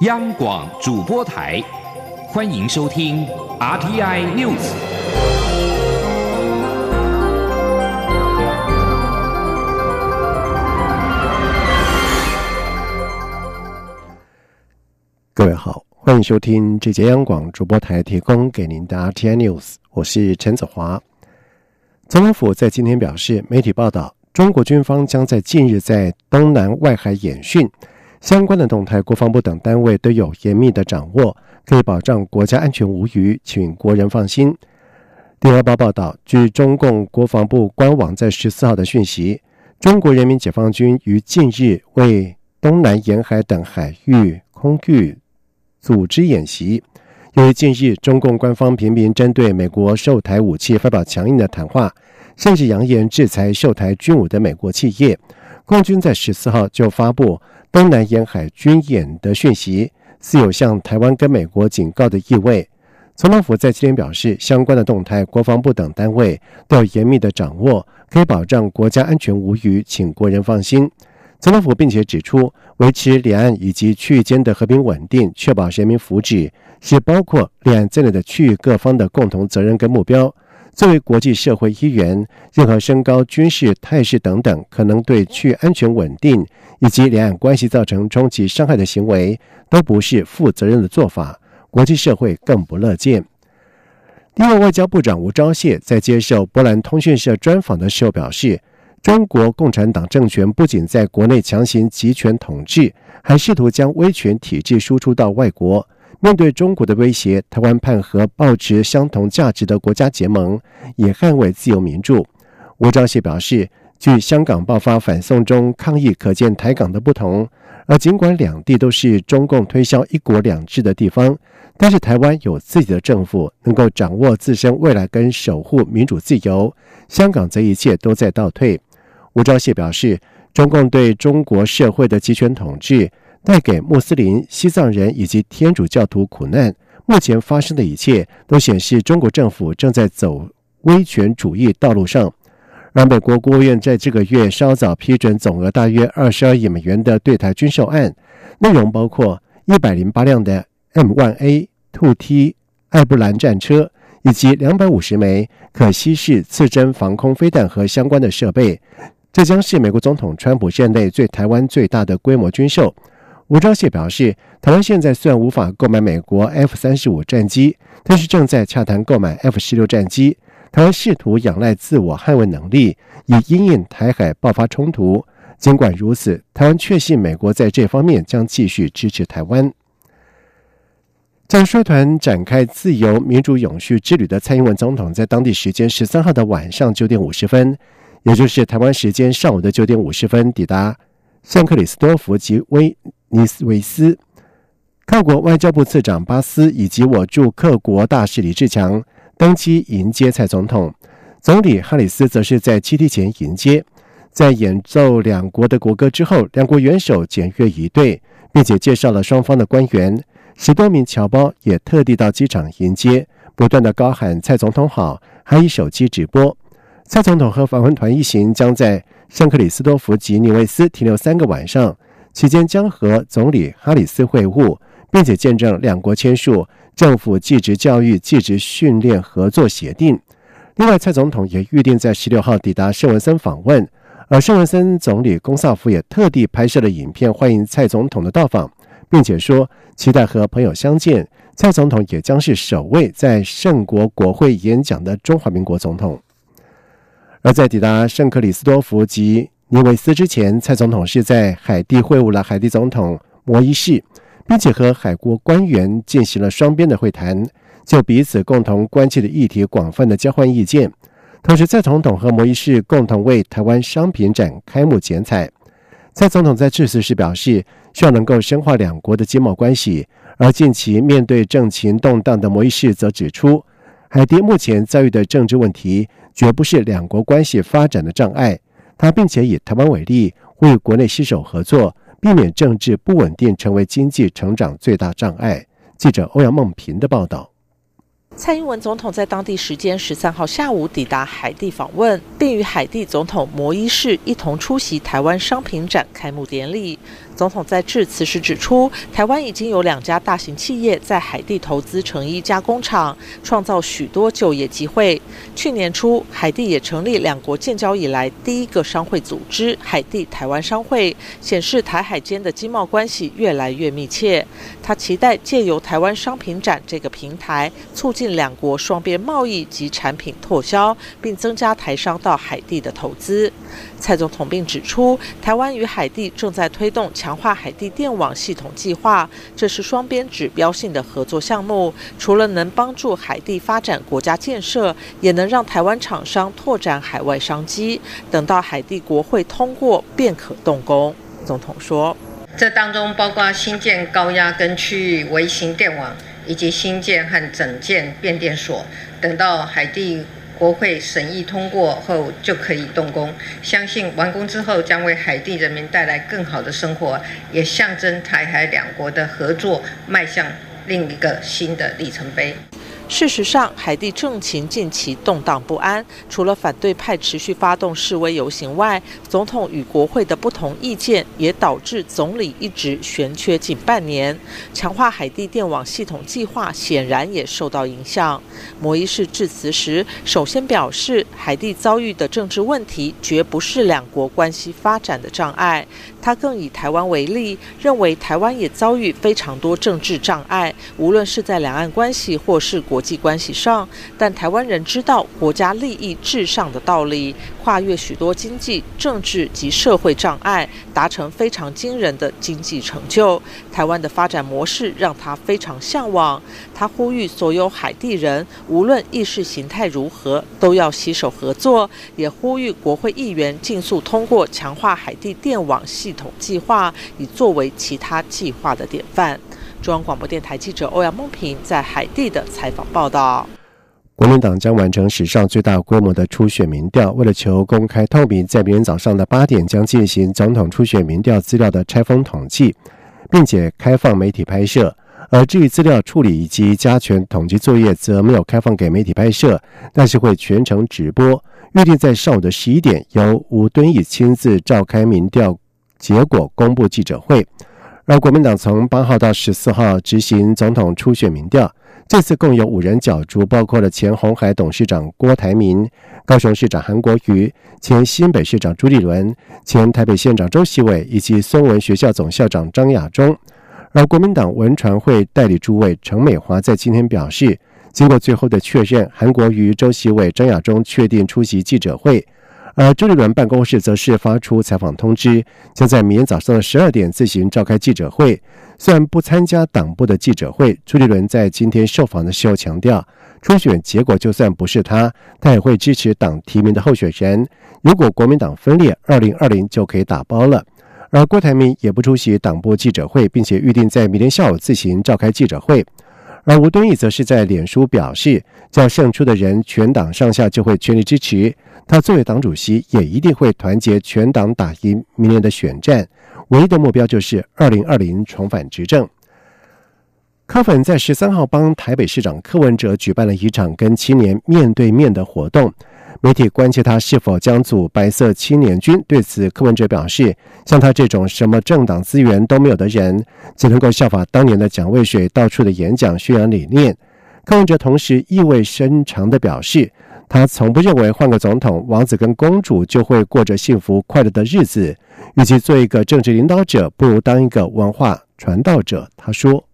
央广主播台，欢迎收听 RTI News。各位好，欢迎收听这节央广主播台提供给您的 RTI News，我是陈子华。总统府在今天表示，媒体报道，中国军方将在近日在东南外海演训。相关的动态，国防部等单位都有严密的掌握，可以保障国家安全无虞，请国人放心。第二报报道，据中共国防部官网在十四号的讯息，中国人民解放军于近日为东南沿海等海域空域组织演习。由于近日中共官方频频针对美国售台武器发表强硬的谈话，甚至扬言制裁售台军武的美国企业，共军在十四号就发布。东南沿海军演的讯息，似有向台湾跟美国。警告的意味。总统府在今天表示，相关的动态，国。防部等单位都要严密的掌握，可以保障国。家安全无虞，请国。人放心。总统府并且指出，维持两岸以及区域间的和平稳定，确保人民福祉，是包括两岸在内的区域各方的共同责任跟目标。作为国际社会一员，任何升高军事态势等等，可能对区域安全稳定以及两岸关系造成冲击伤害的行为，都不是负责任的做法，国际社会更不乐见。另外，外交部长吴钊燮在接受波兰通讯社专访的时候表示，中国共产党政权不仅在国内强行集权统治，还试图将威权体制输出到外国。面对中国的威胁，台湾盼和保持相同价值的国家结盟，也捍卫自由民主。吴钊燮表示，据香港爆发反送中抗议，可见台港的不同。而尽管两地都是中共推销“一国两制”的地方，但是台湾有自己的政府，能够掌握自身未来跟守护民主自由。香港则一切都在倒退。吴钊燮表示，中共对中国社会的集权统治。带给穆斯林、西藏人以及天主教徒苦难。目前发生的一切都显示，中国政府正在走威权主义道路上。而美国国务院在这个月稍早批准总额大约二十二亿美元的对台军售案，内容包括一百零八辆的 M1A 兔 T 艾布兰战车，以及两百五十枚可稀释刺针防空飞弹和相关的设备。这将是美国总统川普任内最台湾最大的规模军售。吴钊燮表示，台湾现在虽然无法购买美国 F 三十五战机，但是正在洽谈购买 F 十六战机。台湾试图仰赖自我捍卫能力，以因应台海爆发冲突。尽管如此，台湾确信美国在这方面将继续支持台湾。在率团展开自由民主永续之旅的蔡英文总统，在当地时间十三号的晚上九点五十分，也就是台湾时间上午的九点五十分抵达圣克里斯多福及威。尼斯维斯，克国外交部次长巴斯以及我驻克国大使李志强登机迎接蔡总统，总理哈里斯则是在基地前迎接。在演奏两国的国歌之后，两国元首检阅仪队，并且介绍了双方的官员。十多名侨胞也特地到机场迎接，不断的高喊“蔡总统好”，还以手机直播。蔡总统和访问团一行将在圣克里斯多福及尼维斯停留三个晚上。期间将和总理哈里斯会晤，并且见证两国签署政府继职教育、继职训练合作协定。另外，蔡总统也预定在十六号抵达圣文森访问，而圣文森总理龚萨夫也特地拍摄了影片欢迎蔡总统的到访，并且说期待和朋友相见。蔡总统也将是首位在圣国国会演讲的中华民国总统。而在抵达圣克里斯多福及尼维斯之前，蔡总统是在海地会晤了海地总统摩伊士，并且和海国官员进行了双边的会谈，就彼此共同关切的议题广泛的交换意见。同时，蔡总统和摩伊士共同为台湾商品展开幕剪彩。蔡总统在致辞时表示，希望能够深化两国的经贸关系。而近期面对政情动荡的摩伊士则指出，海地目前遭遇的政治问题绝不是两国关系发展的障碍。他并且以台湾为例，为国内携手合作，避免政治不稳定成为经济成长最大障碍。记者欧阳梦平的报道。蔡英文总统在当地时间十三号下午抵达海地访问，并与海地总统摩伊士一同出席台湾商品展开幕典礼。总统在致辞时指出，台湾已经有两家大型企业在海地投资成一家工厂，创造许多就业机会。去年初，海地也成立两国建交以来第一个商会组织——海地台湾商会，显示台海间的经贸关系越来越密切。他期待借由台湾商品展这个平台，促进两国双边贸易及产品拓销，并增加台商到海地的投资。蔡总统并指出，台湾与海地正在推动强化海地电网系统计划，这是双边指标性的合作项目。除了能帮助海地发展国家建设，也能让台湾厂商拓展海外商机。等到海地国会通过，便可动工。总统说，这当中包括新建高压跟区域微型电网，以及新建和整建变电所。等到海地。国会审议通过后就可以动工，相信完工之后将为海地人民带来更好的生活，也象征台海两国的合作迈向另一个新的里程碑。事实上，海地政情近期动荡不安，除了反对派持续发动示威游行外，总统与国会的不同意见也导致总理一直悬缺近半年。强化海地电网系统计划显然也受到影响。摩伊士致辞时，首先表示，海地遭遇的政治问题绝不是两国关系发展的障碍。他更以台湾为例，认为台湾也遭遇非常多政治障碍，无论是在两岸关系或是国际关系上。但台湾人知道国家利益至上的道理，跨越许多经济、政治及社会障碍，达成非常惊人的经济成就。台湾的发展模式让他非常向往。他呼吁所有海地人，无论意识形态如何，都要携手合作。也呼吁国会议员尽速通过强化海地电网系。统计划以作为其他计划的典范。中央广播电台记者欧阳梦平在海地的采访报道：国民党将完成史上最大规模的初选民调，为了求公开透明，在明天早上的八点将进行总统初选民调资料的拆封统计，并且开放媒体拍摄。而至于资料处理以及加权统计作业，则没有开放给媒体拍摄，但是会全程直播。预定在上午的十一点，由吴敦义亲自召开民调。结果公布记者会，而国民党从八号到十四号执行总统初选民调，这次共有五人角逐，包括了前红海董事长郭台铭、高雄市长韩国瑜、前新北市长朱立伦、前台北县长周锡伟以及孙文学校总校长张亚中。而国民党文传会代理主委陈美华在今天表示，经过最后的确认，韩国瑜、周锡伟、张亚中确定出席记者会。而朱立伦办公室则是发出采访通知，将在明天早上的十二点自行召开记者会。虽然不参加党部的记者会，朱立伦在今天受访的时候强调，初选结果就算不是他，他也会支持党提名的候选人。如果国民党分裂，二零二零就可以打包了。而郭台铭也不出席党部记者会，并且预定在明天下午自行召开记者会。而吴敦义则是在脸书表示，只要胜出的人，全党上下就会全力支持。他作为党主席，也一定会团结全党打赢明年的选战，唯一的目标就是二零二零重返执政。柯粉在十三号帮台北市长柯文哲举办了一场跟青年面对面的活动，媒体关切他是否将组白色青年军。对此，柯文哲表示，像他这种什么政党资源都没有的人，只能够效法当年的蒋渭水，到处的演讲宣扬理念。柯文哲同时意味深长的表示。他从不认为换个总统，王子跟公主就会过着幸福快乐的日子。与其做一个政治领导者，不如当一个文化传道者。他说。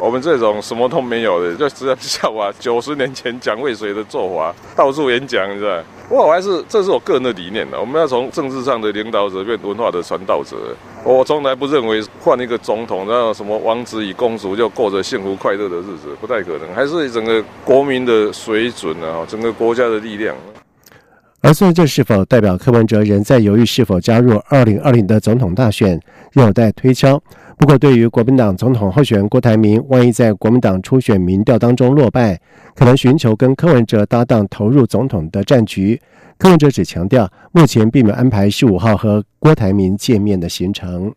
我们这种什么都没有的，就只能效法九十年前蒋渭水的做法，到处演讲，是吧？不过我还是，这是我个人的理念的。我们要从政治上的领导者变文化的传道者。我从来不认为换一个总统，然后什么王子与公主就过着幸福快乐的日子，不太可能。还是整个国民的水准啊，整个国家的力量。而所以这是否代表柯文哲仍在犹豫是否加入二零二零的总统大选，有待推敲。不过，对于国民党总统候选人郭台铭，万一在国民党初选民调当中落败，可能寻求跟柯文哲搭档投入总统的战局。柯文哲只强调，目前并没有安排十五号和郭台铭见面的行程。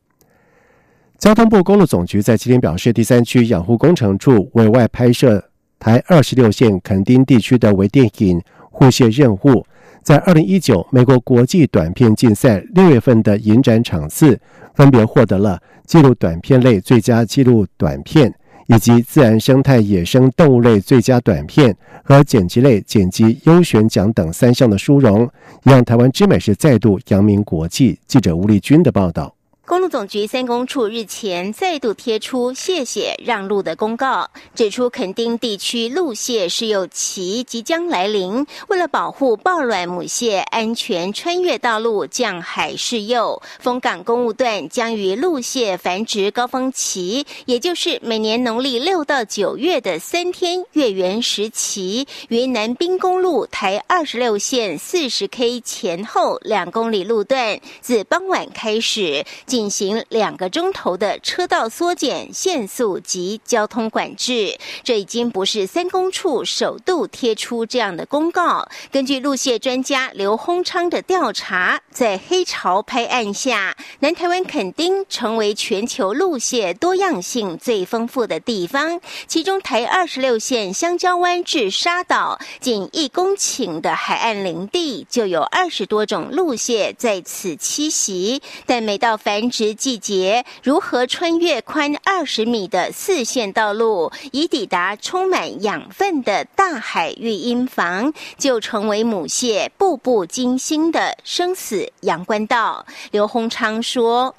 交通部公路总局在今天表示，第三区养护工程处委外拍摄台二十六线垦丁地区的微电影护蟹任务。在二零一九美国国际短片竞赛六月份的影展场次，分别获得了纪录短片类最佳纪录短片，以及自然生态野生动物类最佳短片和剪辑类剪辑优选奖等三项的殊荣，让台湾之美是再度扬名国际。记者吴丽君的报道。公路总局三公处日前再度贴出谢谢让路的公告，指出垦丁地区路蟹试幼期即将来临，为了保护抱卵母蟹安全穿越道路降海试幼，丰港公务段将于路蟹繁殖高峰期，也就是每年农历六到九月的三天月圆时期，于南滨公路台二十六线四十 K 前后两公里路段，自傍晚开始进。进行两个钟头的车道缩减、限速及交通管制，这已经不是三公处首度贴出这样的公告。根据路线专家刘洪昌的调查，在黑潮拍案下，南台湾垦丁成为全球路线多样性最丰富的地方。其中，台二十六线香蕉湾至沙岛仅一公顷的海岸林地，就有二十多种路线在此栖息。但每到繁繁殖季节，如何穿越宽二十米的四线道路，以抵达充满养分的大海育婴房，就成为母蟹步步惊心的生死阳关道。刘洪昌说：“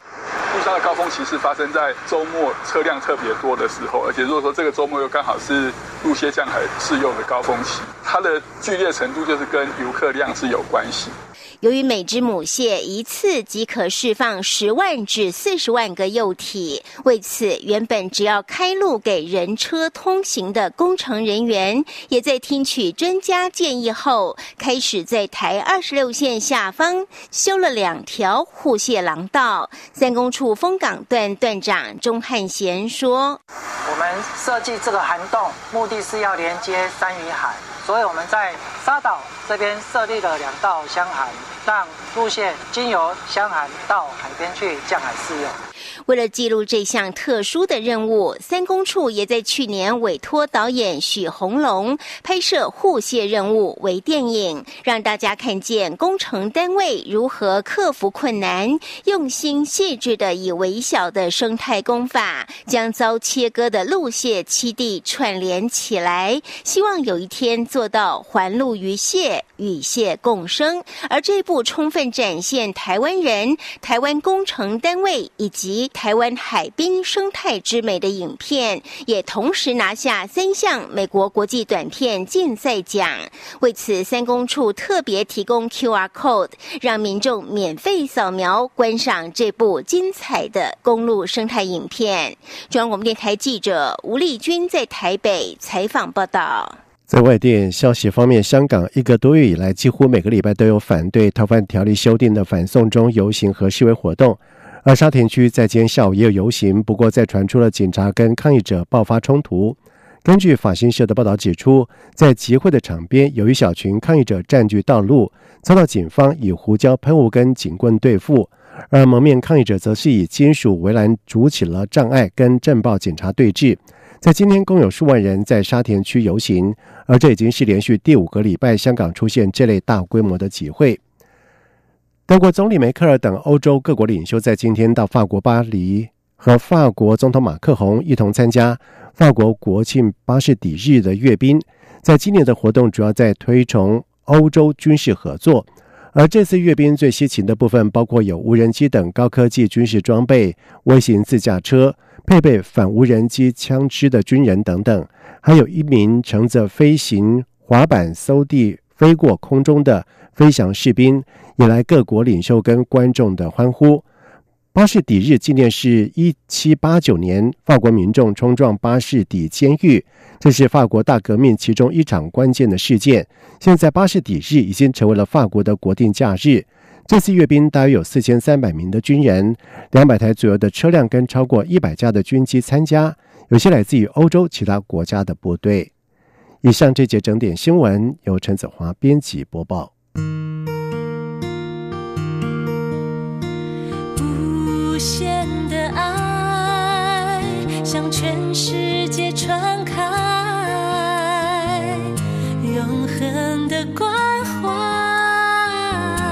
路上的高峰期是发生在周末车辆特别多的时候，而且如果说这个周末又刚好是路蟹降海适用的高峰期，它的剧烈程度就是跟游客量是有关系。”由于每只母蟹一次即可释放十万至四十万个幼体，为此，原本只要开路给人车通行的工程人员，也在听取专家建议后，开始在台二十六线下方修了两条护蟹廊道。三公处丰港段段长钟汉贤说：“我们设计这个涵洞，目的是要连接山与海。”所以我们在沙岛这边设立了两道箱涵，让路线经由箱涵到海边去降海试用。为了记录这项特殊的任务，三公处也在去年委托导演许宏龙拍摄护蟹任务为电影，让大家看见工程单位如何克服困难，用心细致的以微小的生态工法，将遭切割的路蟹栖地串联起来，希望有一天做到环路鱼蟹与蟹共生。而这部充分展现台湾人、台湾工程单位以及台湾海滨生态之美的影片，也同时拿下三项美国国际短片竞赛奖。为此，三公处特别提供 QR code，让民众免费扫描观赏这部精彩的公路生态影片。中央广播电台记者吴丽君在台北采访报道。在外电消息方面，香港一个多月以来，几乎每个礼拜都有反对逃犯条例修订的反送中游行和示威活动。而沙田区在今天下午也有游行，不过在传出了警察跟抗议者爆发冲突。根据法新社的报道指出，在集会的场边，有一小群抗议者占据道路，遭到警方以胡椒喷雾跟警棍对付；而蒙面抗议者则是以金属围栏筑起了障碍，跟镇暴警察对峙。在今天，共有数万人在沙田区游行，而这已经是连续第五个礼拜香港出现这类大规模的集会。德国总理梅克尔等欧洲各国领袖在今天到法国巴黎，和法国总统马克宏一同参加法国国庆巴士底日的阅兵。在今年的活动主要在推崇欧洲军事合作，而这次阅兵最稀奇的部分包括有无人机等高科技军事装备、微型自驾车、配备反无人机枪支的军人等等，还有一名乘着飞行滑板搜地飞过空中的。飞翔士兵引来各国领袖跟观众的欢呼。巴士底日纪念是一七八九年法国民众冲撞巴士底监狱，这是法国大革命其中一场关键的事件。现在巴士底日已经成为了法国的国定假日。这次阅兵大约有四千三百名的军人，两百台左右的车辆跟超过一百架的军机参加，有些来自于欧洲其他国家的部队。以上这节整点新闻由陈子华编辑播报。限的爱向全世界。